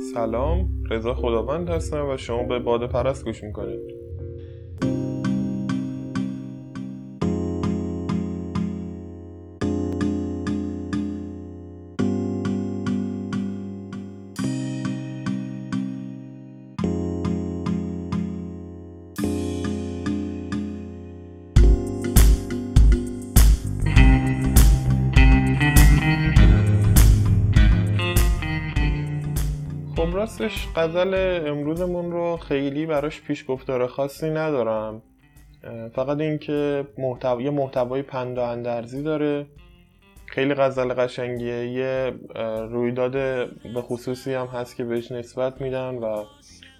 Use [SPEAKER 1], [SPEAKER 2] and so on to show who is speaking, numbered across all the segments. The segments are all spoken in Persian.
[SPEAKER 1] سلام رضا خداوند هستم و شما به باده پرست گوش می‌کنید. راستش غزل امروزمون رو خیلی براش پیش گفتار خاصی ندارم. فقط اینکه محتوا یه محتوای پند و اندرزی داره. خیلی غزل قشنگیه. یه رویداد به خصوصی هم هست که بهش نسبت میدن و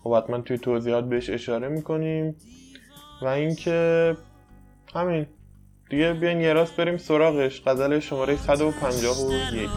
[SPEAKER 1] خب حتما توی توضیحات بهش اشاره می‌کنیم. و اینکه همین. دیگه بیاین یه راست بریم سراغش. غزل شماره 151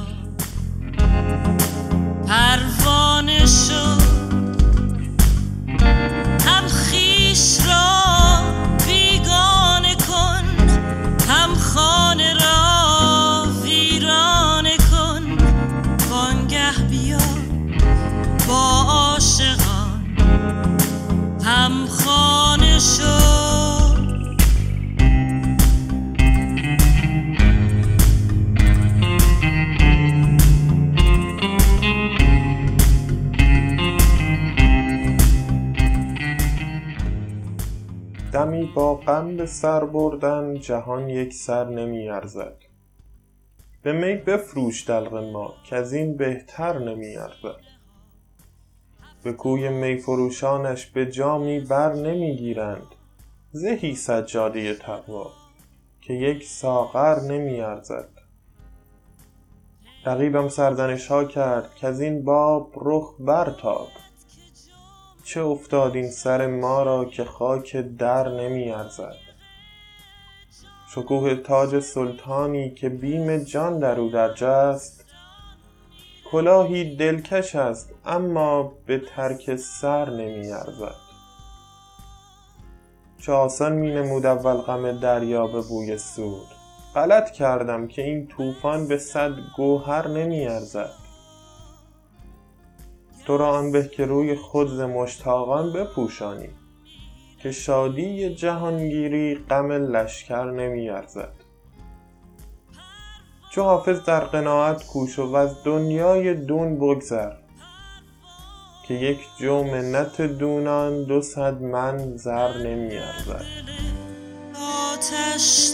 [SPEAKER 1] دمی با غم به سر بردن جهان یک سر نمی ارزد به می بفروش دلق ما از این بهتر نمی ارزد به کوی می فروشانش به جامی بر نمی گیرند زهی سجاده تقوا که یک ساغر نمی ارزد رقیبم سرزنش ها کرد از این باب رخ برتاب. چه افتاد این سر ما را که خاک در نمی ارزد شکوه تاج سلطانی که بیم جان در او درج است کلاهی دلکش است اما به ترک سر نمی ارزد چه آسان می نمود اول غم دریا به بوی سود. غلط کردم که این طوفان به صد گوهر نمی ارزد تو را آن به که روی خود ز مشتاقان بپوشانی که شادی جهانگیری غم لشکر نمی ارزد چو حافظ در قناعت کوش و از دنیای دون بگذر که یک جو منت دونان دو صد من زر نمی ارزد
[SPEAKER 2] آتش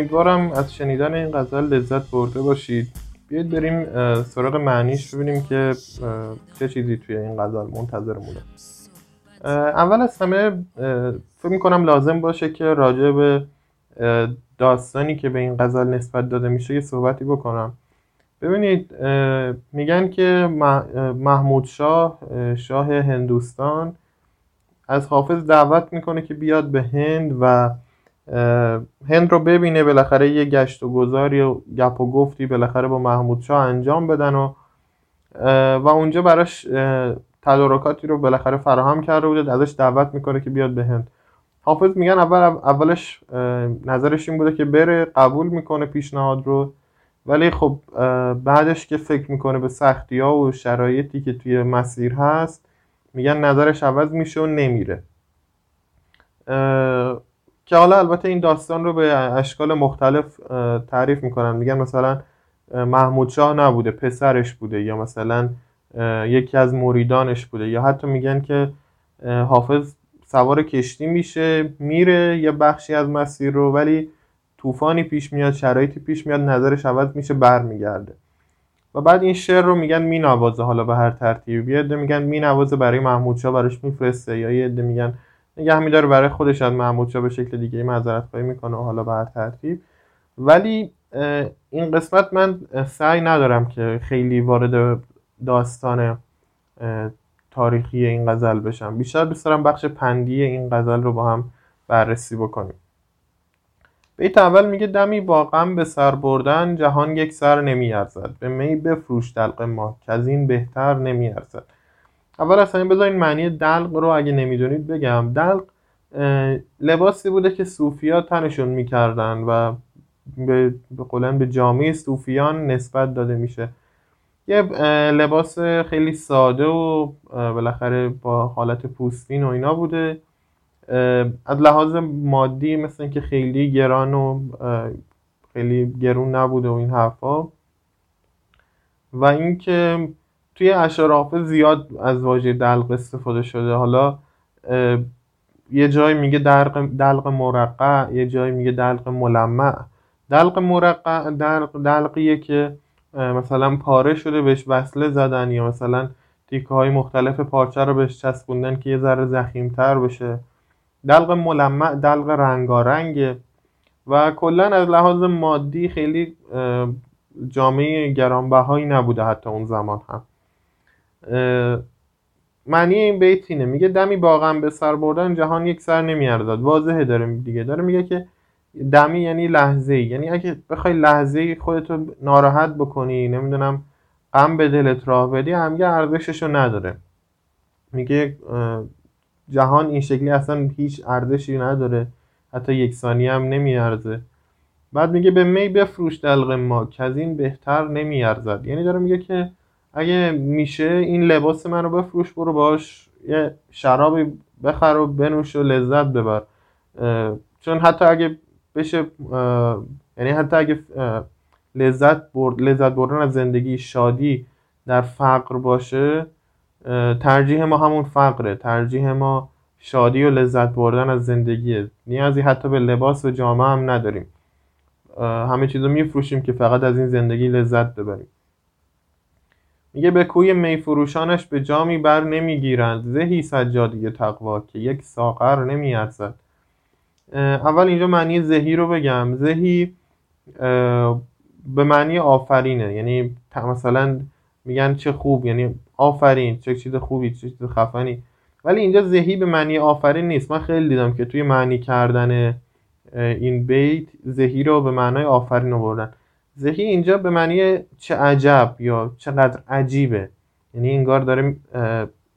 [SPEAKER 1] امیدوارم از شنیدن این غزل لذت برده باشید. بیاید بریم سراغ معنیش ببینیم که چه چیزی توی این غزل منتظرمونه. اول از همه فکر می‌کنم لازم باشه که راجع به داستانی که به این غزل نسبت داده میشه یه صحبتی بکنم. ببینید میگن که محمود شاه شاه هندوستان از حافظ دعوت می‌کنه که بیاد به هند و هند رو ببینه بالاخره یه گشت و گذاری و گپ و گفتی بالاخره با محمود شاه انجام بدن و و اونجا براش تدارکاتی رو بالاخره فراهم کرده بوده ازش دعوت می‌کنه که بیاد به هند. حافظ میگن اول اولش نظرش این بوده که بره قبول می‌کنه پیشنهاد رو ولی خب بعدش که فکر می‌کنه به سختی ها و شرایطی که توی مسیر هست میگن نظرش عوض میشه و نمیره. که حالا البته این داستان رو به اشکال مختلف تعریف می‌کنن میگن مثلا محمود شاه نبوده پسرش بوده یا مثلا یکی از مریدانش بوده یا حتی میگن که حافظ سوار کشتی میشه میره یه بخشی از مسیر رو ولی طوفانی پیش میاد شرایطی پیش میاد نظرش عوض میشه برمیگرده. و بعد این شعر رو میگن مینوازه حالا به هر ترتیبی. یه میگن مینوازه برای محمود شاه براش میفرسته یا یه عده میگن نگه میداره برای خودش از محمود به شکل دیگه معذرت خواهی می‌کنه و حالا به ترتیب. ولی این قسمت من سعی ندارم که خیلی وارد داستان تاریخی این غزل بشم. بیشتر دوست دارم بخش پندی این غزل رو با هم بررسی بکنیم. بیت اول میگه دمی با غم به سر بردن جهان یک سر نمیارزد. به می بفروش دلق ما که از این بهتر نمیارزد. اول اصلا بذارین معنی دلق رو اگه نمی‌دونید بگم. دلق لباسی بوده که صوفیا تنشون می‌کردن و به قولن به جامعه صوفیان نسبت داده میشه. یه لباس خیلی ساده و بالاخره با حالت پوستین و اینا بوده. از لحاظ مادی مثل اینکه خیلی گران و خیلی گرون نبوده و این حرفا. و اینکه توی اشعار حافظ زیاد از واژه دلق استفاده شده. حالا یه جای میگه دلق دلق مرقع یه جای میگه دلق ملمع. دلق مرقع دلق دلقیه که مثلا پاره شده بهش وصله زدن یا مثلا تیکه های مختلف پارچه رو بهش چسبوندن که یه ذره زخیمتر بشه. دلق ملمع دلق رنگارنگه و کلا از لحاظ مادی خیلی جامعه گرانبهایی نبوده حتی اون زمان هم. معنی این بیت اینه. میگه دمی با غم به سر بردن جهان یک سر نمیارزد. واضحه داره دیگه. داره میگه که دمی یعنی لحظه ای یعنی اگه بخوای لحظه ای خودتو ناراحت بکنی نمی‌دونم غم به دلت راه بدی همگه ارزششو نداره. میگه جهان این شکلی اصلا هیچ ارزشی نداره. حتی یک ثانیه هم نمیارزه. بعد میگه به می بفروش دلق ما که از این بهتر نمیارزد. یعنی داره میگه که اگه میشه این لباس من رو بفروش برو باش. یه شرابی بخر و بنوش و لذت ببر. چون حتی اگه بشه یعنی حتی اگه لذت برد لذت بردن از زندگی شادی در فقر باشه ترجیح ما همون فقره. ترجیح ما شادی و لذت بردن از زندگیه. نیازی حتی به لباس و جامعه هم نداریم. همه چیزو میفروشیم که فقط از این زندگی لذت ببریم. میگه به کوی میفروشانش به جامی بر نمی‌گیرند. زهی سجادی تقوا که یک ساغر نمیارزد. اول اینجا معنی زهی رو بگم. زهی به معنی آفرینه. یعنی مثلا میگن چه خوب یعنی آفرین چه چیز خوبی چه چیز خفنی. ولی اینجا زهی به معنی آفرین نیست. من خیلی دیدم که توی معنی کردن این بیت زهی رو به معنای آفرین آوردن. زهی اینجا به معنی چه عجب یا چقدر عجیبه. یعنی انگار داره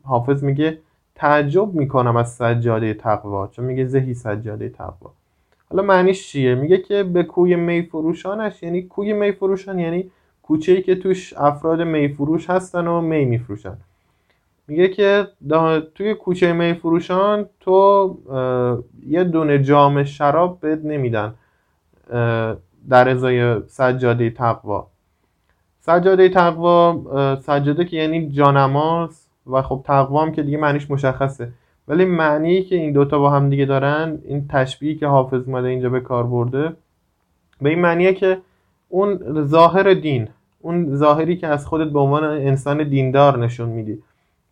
[SPEAKER 1] حافظ میگه تعجب می‌کنم از سجاده تقوا چون میگه زهی سجاده تقوا. حالا معنیش چیه؟ میگه که به کوی می فروشانش یعنی کوی می فروشان یعنی کوچه‌ای که توش افراد می فروش هستن و می میفروشن. میگه که توی کوچه می فروشان تو یه دونه جام شراب بهت نمیدن. در ازای سجاده تقوا. سجاده تقوا سجاده که یعنی جانماز و خب تقوا هم که دیگه معنیش مشخصه. ولی معنی که این دوتا با هم دیگه دارن این تشبیهی که حافظ اومده اینجا به کار برده به این معنیه که اون ظاهر دین اون ظاهری که از خودت به عنوان انسان دیندار نشون میدی.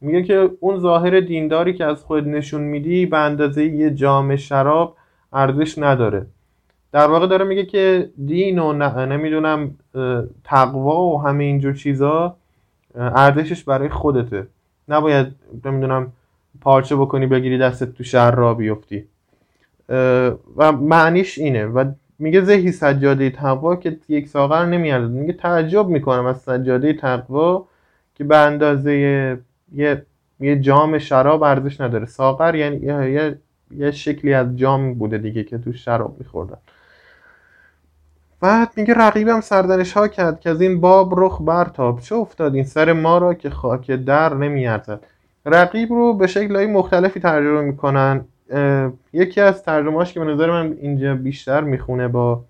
[SPEAKER 1] میگه که اون ظاهر دینداری که از خودت نشون میدی به اندازه یه جام شراب ارزش نداره. در واقع داره میگه که دین و نه- نمی‌دونم تقوا و همه اینجور چیزا ارزشش برای خودته. نباید نمی‌دونم پارچه بکنی بگیری دستت تو شهر را بیفتی. و معنیش اینه. و میگه زهی سجاده تقوا که یک ساغر نمیارزد میگه تعجب می‌کنم از سجاده تقوا که به اندازه یه یه جام شراب ارزش نداره. ساغر یعنی یه, یه, یه شکلی از جام بوده دیگه که تو شراب میخوردن. بعد میگه رقیبم سردنش ها کرد که از این باب رخ برتاب. چه افتاد؟ این سر ما را که خاک در نمیارزد. رقیب رو به شکلهای مختلفی ترجمه می‌کنن. یکی از ترجمهاش که به نظر من اینجا بیشتر می‌خونه با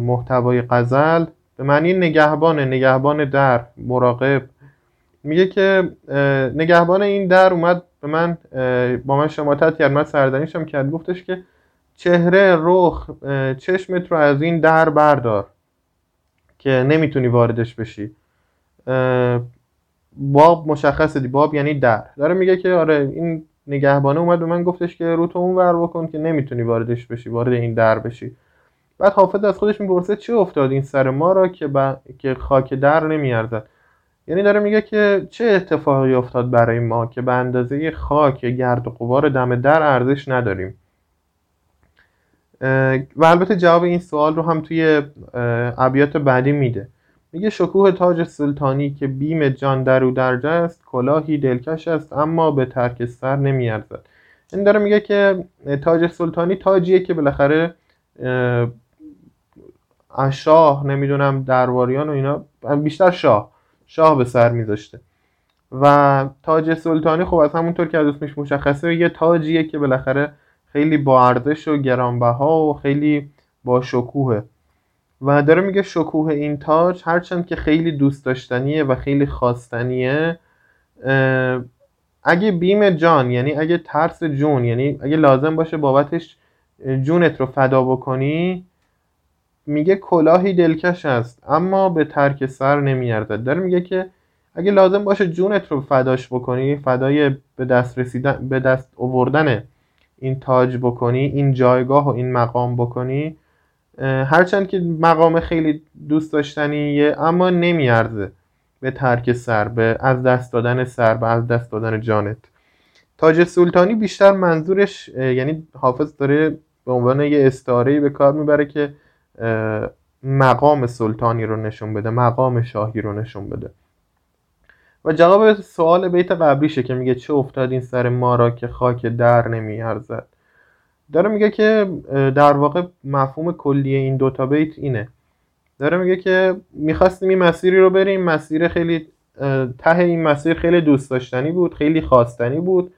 [SPEAKER 1] محتوای غزل به معنی نگهبان نگهبان در مراقب. میگه که نگهبان این در اومد به من با من شماتت کرد. من سردنیشم کرد. گفتش که چهره رخ چشمت رو از این در بردار که نمی‌تونی واردش بشی. باب مشخصه دی باب یعنی در. داره میگه که آره این نگهبانه اومد به من گفتش که رو تو اون ور بکن که نمی‌تونی واردش بشی وارد این در بشی. بعد حافظ از خودش می‌پرسه چه افتاد این سر ما را که, ب... که خاک در نمیارزد. یعنی داره میگه که چه اتفاقی افتاد برای ما که به اندازه خاک گرد و قبار دم در ارزش نداریم. و البته جواب این سوال رو هم توی ابیات بعدی میده. میگه شکوه تاج سلطانی که بیم جان در او درجه است کلاهی دلکش است اما به ترک سر نمیارزد. این داره میگه که تاج سلطانی تاجیه که بالاخره شاه نمی‌دونم درباریان و اینا بیشتر شاه شاه به سر میذاشته. و تاج سلطانی خب از همونطور که از اسمش مشخصه یه تاجیه که بالاخره خیلی با ارزش و گرانبها و خیلی با شکوهه. و داره میگه شکوه این تاج هرچند که خیلی دوست داشتنیه و خیلی خواستنیه اگه بیم جان یعنی اگه ترس جون یعنی اگه لازم باشه بابتش جونت رو فدا بکنی میگه کلاهی دلکش است اما به ترک سر نمیارزد. داره میگه که اگه لازم باشه جونت رو فداش بکنی فدای به دست رسیدن به دست آوردن این تاج بکنی این جایگاه و این مقام بکنی هرچند که مقام خیلی دوست داشتنیه اما نمیارزه به ترک سر به از دست دادن سر به از دست دادن جانت. تاج سلطانی بیشتر منظورش یعنی حافظ داره به عنوان یه استعاره به کار می‌بره که مقام سلطانی رو نشون بده مقام شاهی رو نشون بده. و جواب سوال بیت قبلیشه که میگه چه افتاد این سر ما را که خاک در نمیارزد. داره میگه که در واقع مفهوم کلی این دوتا بیت اینه. داره میگه که می‌خواستیم این مسیری رو بریم. مسیر خیلی ته این مسیر خیلی دوست داشتنی بود خیلی خواستنی بود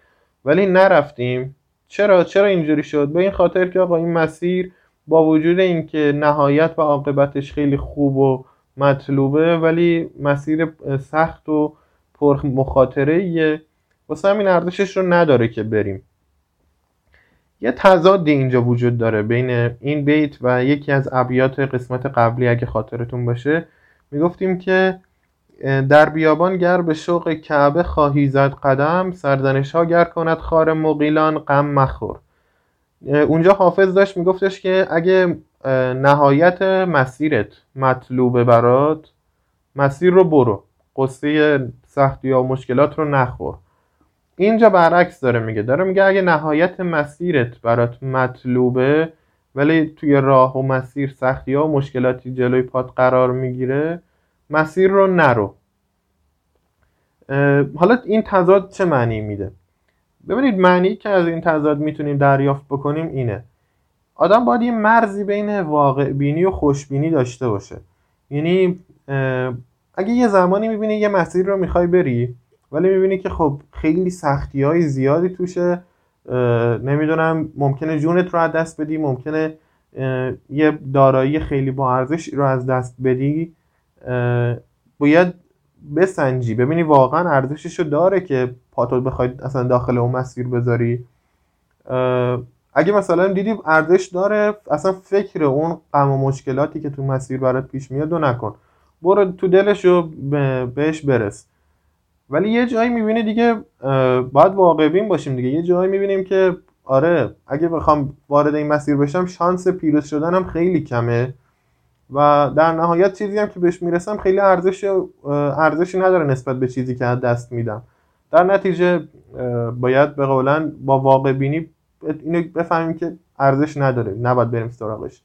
[SPEAKER 1] ولی نرفتیم. چرا؟ چرا اینجوری شد؟ به این خاطر که آقا این مسیر با وجود اینکه نهایت و عاقبتش خیلی خوب و مطلوبه ولی مسیر سخت و پر مخاطره ایه. واسه همین ارزشش رو نداره که بریم. یه تضادی اینجا وجود داره بین این بیت و یکی از ابیات قسمت قبلی اگه خاطرتون باشه. می‌گفتیم که در بیابان گر به شوق کعبه خواهی زد قدم سرزنش ها گر کند خار مقیلان غم مخور. اونجا حافظ داشت میگفتش که اگه نهایت مسیرت مطلوبه برات مسیر رو برو. قصه سختی یا مشکلات رو نخور. اینجا برعکس داره میگه. داره میگه اگه نهایت مسیرت برات مطلوبه ولی توی راه و مسیر سختی ها و مشکلاتی جلوی پات قرار می‌گیره مسیر رو نرو. حالا این تضاد چه معنی میده؟ ببینید معنی که از این تضاد می‌تونیم دریافت بکنیم اینه. آدم باید یه مرزی بین واقع بینی و خوشبینی داشته باشه. یعنی اگه یه زمانی می‌بینی یه مسیر رو می‌خوای بری ولی می‌بینی که خب خیلی سختی های زیادی توشه نمی‌دونم ممکنه جونت رو از دست بدی ممکنه یه دارایی خیلی با ارزش رو از دست بدی باید بسنجی. ببینی واقعا ارزشش رو داره که پاتو بخوای اصلا داخل اون مسیر بذاری. اگه مثلا دیدی ارزش داره اصلا فکر اون غم و مشکلاتی که تو مسیر برات پیش میاد و نکن. برو تو دلش رو بهش برس. ولی یه جایی می‌بینی دیگه باید واقع بین باشیم دیگه. یه جایی می‌بینیم که آره اگه بخوام وارد این مسیر بشم شانس پیروز شدنم خیلی کمه. و در نهایت چیزی هم که بهش می‌رسم خیلی ارزش ارزشی نداره نسبت به چیزی که دست میدم. در نتیجه باید به قولن با واقع بینی اینو بفهمیم که ارزش نداره. نباید بریم سراغش.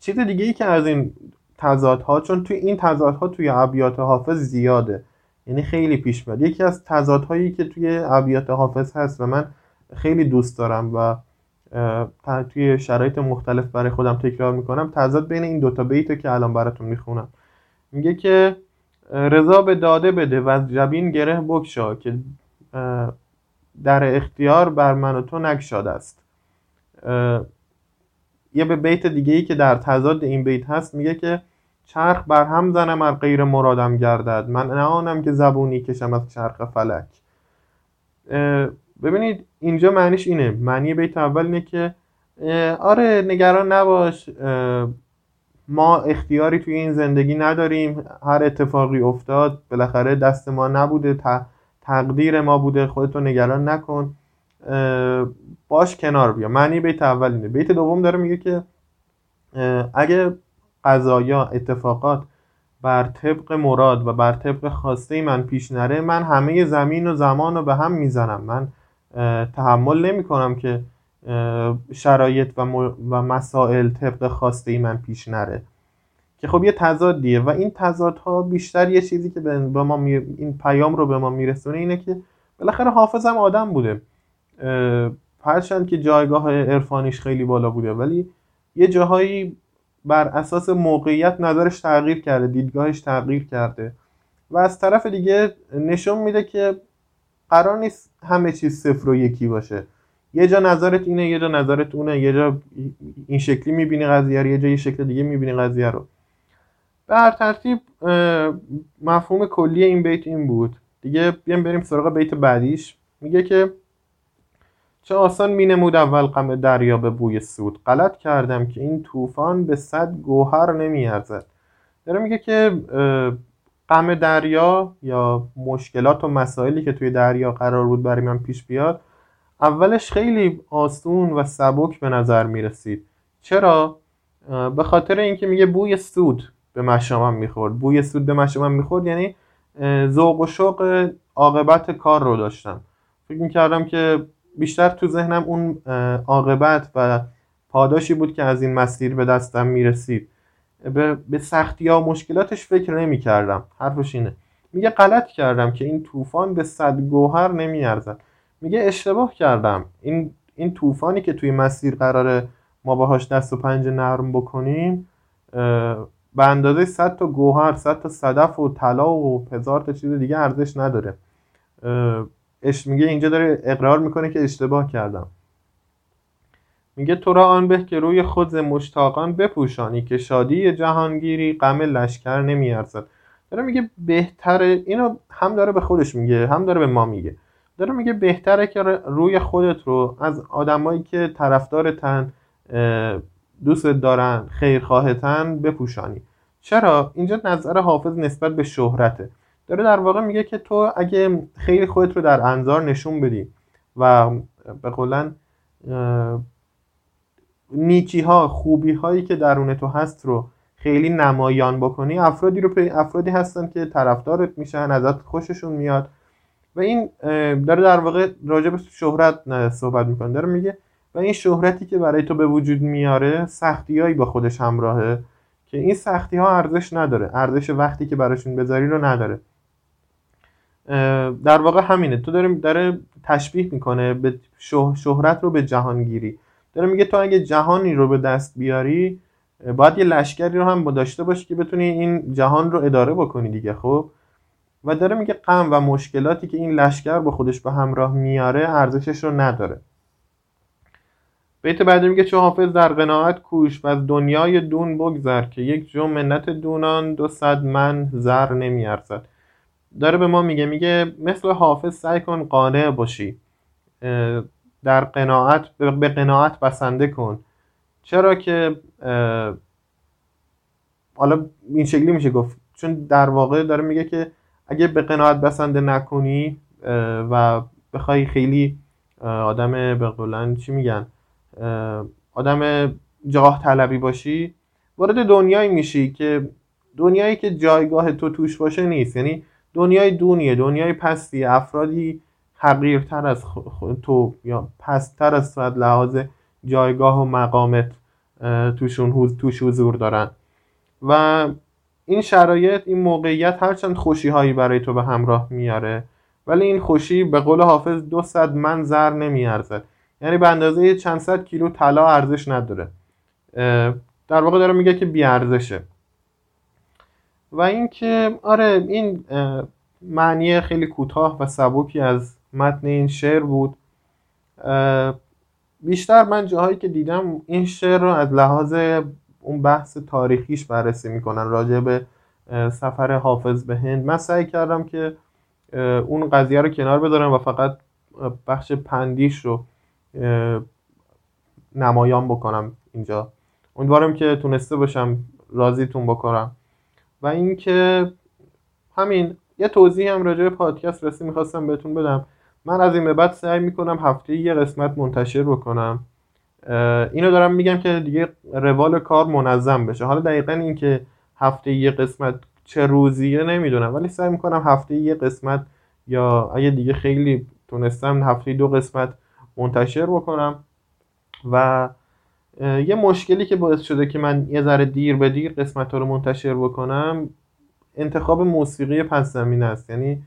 [SPEAKER 1] چیز دیگه ای که از این تضادها چون توی این تضادها توی ابیات حافظ زیاده. یعنی خیلی پیش میاد. یکی از تضادهایی که توی ابیات حافظ هست و من خیلی دوست دارم و توی شرایط مختلف برای خودم تکرار می‌کنم تضاد بین این دوتا بیت که الان براتون می‌خونم. میگه که رضا به داده بده و از جبین گره بکشا که در اختیار بر من و تو نگشاد است. یه به بیت دیگه ای که در تضاد این بیت هست میگه که چرخ بر هم زنم ار غیر مرادم گردد. من نه آنم که زبونی کشم از چرخ فلک. ببینید اینجا معنیش اینه. معنی بیت اول اینه که آره نگران نباش. ما اختیاری توی این زندگی نداریم. هر اتفاقی افتاد بالاخره دست ما نبوده تقدیر ما بوده. خودتو نگران نکن. باش کنار بیا. معنی بیت اول اینه. بیت دوم داره میگه که اگه قضایا اتفاقات بر طبق مراد و بر طبق خواسته من پیش نره من همه زمین و زمان رو به هم می‌زنم. من تحمل نمی کنم که شرایط و, و مسائل طبق خواسته من پیش نره. که خب یه تضادیه و این تضادها بیشتر یه چیزی که به ما این پیام رو به ما میرسونه اینه که بالاخره حافظم آدم بوده. هرچند که جایگاه عرفانیش خیلی بالا بوده ولی یه جاهایی بر اساس موقعیت نظرش تغییر کرده دیدگاهش تغییر کرده. و از طرف دیگه نشون میده که قرار نیست همه چیز صفر و یکی باشه. یه جا نظرت اینه یه جا نظرت اونه یه جا این شکلی می‌بینی قضیه رو یه جا یه شکل دیگه می‌بینی قضیه رو. به هر ترتیب مفهوم کلی این بیت این بود. دیگه بیام بریم سراغ بیت بعدیش. میگه که چه آسان می نمود اول غم دریا به بوی سود. غلط کردم که این طوفان به صد گوهر نمی ارزد. داره میگه که غم دریا یا مشکلات و مسائلی که توی دریا قرار بود برای من پیش بیاد اولش خیلی آسون و سبک به نظر می رسید. چرا؟ به خاطر اینکه میگه بوی سود به مشامم می‌خورد بوی سود به مشامم می‌خورد یعنی ذوق و شوق عاقبت کار رو داشتم. فکر می‌کردم که بیشتر تو ذهنم اون عاقبت و پاداشی بود که از این مسیر به دستم می‌رسید. به, به سختی ها و مشکلاتش فکر نمی کردم حرفش اینه. میگه غلط کردم که این طوفان به صد گوهر نمیارزد. میگه اشتباه کردم. این این طوفانی که توی مسیر قراره ما باهاش دست و پنجه نرم بکنیم به اندازه 100 تا گوهر 100 تا صدف و طلا و هزار تا چیز دیگه ارزش نداره. اش میگه اینجا داره اقرار می‌کنه که اشتباه کردم. میگه تو را آن به که روی خود مشتاقان بپوشانی که شادی جهانگیری غم لشکر نمیارزد. داره میگه بهتره اینو هم داره به خودش میگه هم داره به ما میگه. داره میگه بهتره که روی خودت رو از آدمایی که طرفدارتن دوست دارن خیرخواهتن بپوشانی. چرا؟ اینجا نظر حافظ نسبت به شهرته. داره در واقع میگه که تو اگه خیلی خودت رو در انظار نشون بدی و به قولن نیکی ها خوبی هایی که درون تو هست رو خیلی نمایان بکنی افرادی رو افرادی هستن که طرفدارت میشن ازت خوششون میاد. و این داره در واقع راجع به شهرت صحبت می‌کنه. داره میگه و این شهرتی که برای تو به وجود میاره سختیایی با خودش همراهه که این سختی ها ارزش نداره. ارزش وقتی که براشون بذاری رو نداره. در واقع همینه. تو داره, داره تشبیه می‌کنه به شهرت رو به جهانگیری. داره میگه تو اگه جهانی رو به دست بیاری باید یه لشکری رو هم داشته باشی که بتونی این جهان رو اداره بکنی دیگه خب؟ و داره میگه غم و مشکلاتی که این لشکر با خودش به همراه میاره ارزشش رو نداره. بیت بعدی میگه چه حافظ در قناعت کوش و از دنیای دون بگذر که یک جو منت دونان دو صد من زر نمیارزد. داره به ما میگه میگه مثل حافظ سعی کن قانع باشی در قناعت به قناعت بسنده کن. چرا که حالا این شکلی میشه گفت چون در واقع داره میگه که اگه به قناعت بسنده نکنی و بخوای خیلی آدم به قولن چی میگن آدم جاه طلبی باشی وارد دنیایی میشی که دنیایی که جایگاه تو توش باشه نیست. یعنی دنیای دونیه دنیای پستی افرادی حقیرتر از تو یا پستر از لحاظ جایگاه و مقامت توشون توش حضور دارن. و این شرایط این موقعیت هرچند خوشی هایی برای تو به همراه میاره ولی این خوشی به قول حافظ دو صد من زر نمیارزد یعنی به اندازه چند صد کیلو طلا ارزش نداره. در واقع داره میگه که بی ارزشه و اینکه آره این معنی خیلی کوتاه و سبکی از متن این شعر بود. بیشتر من جاهایی که دیدم این شعر رو از لحاظ اون بحث تاریخیش بررسی می‌کنن راجع به سفر حافظ به هند. من سعی کردم که اون قضیه رو کنار بذارم و فقط بخش پندیش رو نمایان بکنم اینجا. امیدوارم که تونسته باشم راضیتون بکنم. و اینکه همین یه توضیح هم راجع به پادکست رسی می‌خواستم بهتون بدم. من از این به بعد سعی می‌کنم هفته یه قسمت منتشر بکنم. اینو دارم میگم که دیگه روال کار منظم بشه. حالا دقیقا اینکه هفته یه قسمت چه روزیه نمی‌دونم ولی سعی می‌کنم هفته یه قسمت یا اگه دیگه خیلی تونستم هفته دو قسمت منتشر بکنم. و یه مشکلی که باعث شده که من یه ذره دیر به دیر قسمت ها رو منتشر بکنم انتخاب موسیقی پس زمین است. یعنی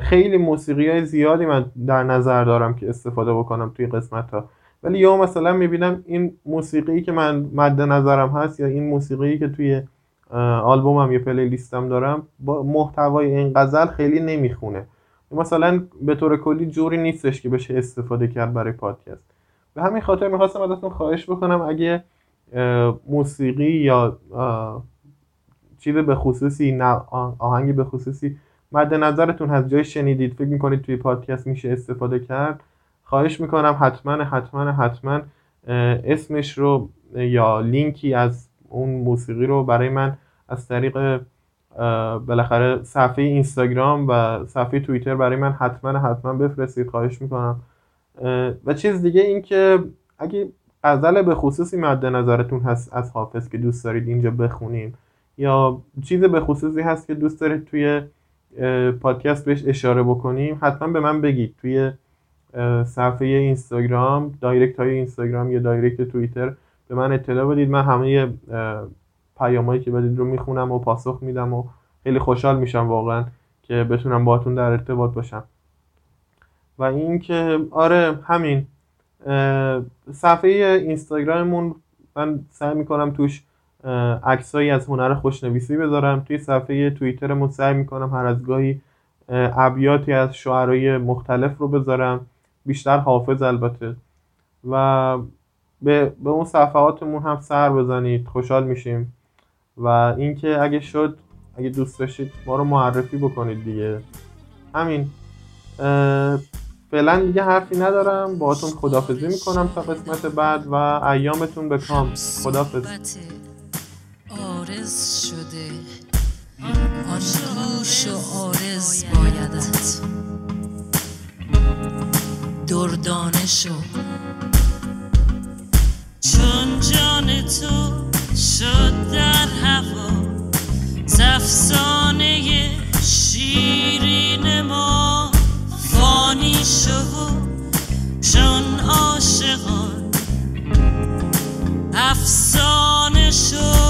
[SPEAKER 1] خیلی موسیقی های زیادی من در نظر دارم که استفاده بکنم توی قسمت ها ولی یا مثلا می‌بینم این موسیقی که من مد نظرم هست یا این موسیقی که توی آلبومم یا پلی لیستم دارم با محتوای این غزل خیلی نمی‌خونه. مثلا به طور کلی جوری نیستش که بشه استفاده کرد برای پادکست. به همین خاطر می‌خواستم ازتون خواهش بکنم اگه موسیقی یا چیز به خصوصی آهنگی به خصوصی مد نظرتون هست جای شنیدید فکر می‌کنید توی پادکست میشه استفاده کرد خواهش می‌کنم حتما حتما حتما اسمش رو یا لینکی از اون موسیقی رو برای من از طریق بالاخره صفحه اینستاگرام و صفحه توییتر برای من حتما حتما بفرستید خواهش می‌کنم. و چیز دیگه این که اگه غزل به خصوصی مد نظرتون هست از حافظ که دوست دارید اینجا بخونیم یا چیز به خصوصی هست که دوست دارید توی پادکست بهش اشاره بکنیم حتما به من بگید. توی صفحه اینستاگرام دایرکت های اینستاگرام یا دایرکت توییتر به من اطلاع بدید. من همه پیامایی که بدید رو می‌خونم و پاسخ میدم و خیلی خوشحال میشم واقعا که بتونم باهاتون در ارتباط باشم. و اینکه آره همین صفحه اینستاگراممون من سعی می‌کنم توش عکسایی از هنر خوشنویسی بذارم. توی صفحه توییترمون سعی می‌کنم هر از گاهی ابیاتی از شعرهای مختلف رو بذارم. بیشتر حافظ البته. و به, به اون صفحاتمون هم سر بزنید. خوشحال میشیم. و اینکه اگه شد اگه دوست داشتید ما رو معرفی بکنید دیگه. همین. فعلا دیگه حرفی ندارم. باهاتون خدافزی می‌کنم تا قسمت بعد و ایامتون به کام. خدافز آرز شده. آن و آرز بایدت. دردانه شو چون جان تو شد در هوا زفزانه شیرین ما. فانی شو چون عاشقان افسانه شو.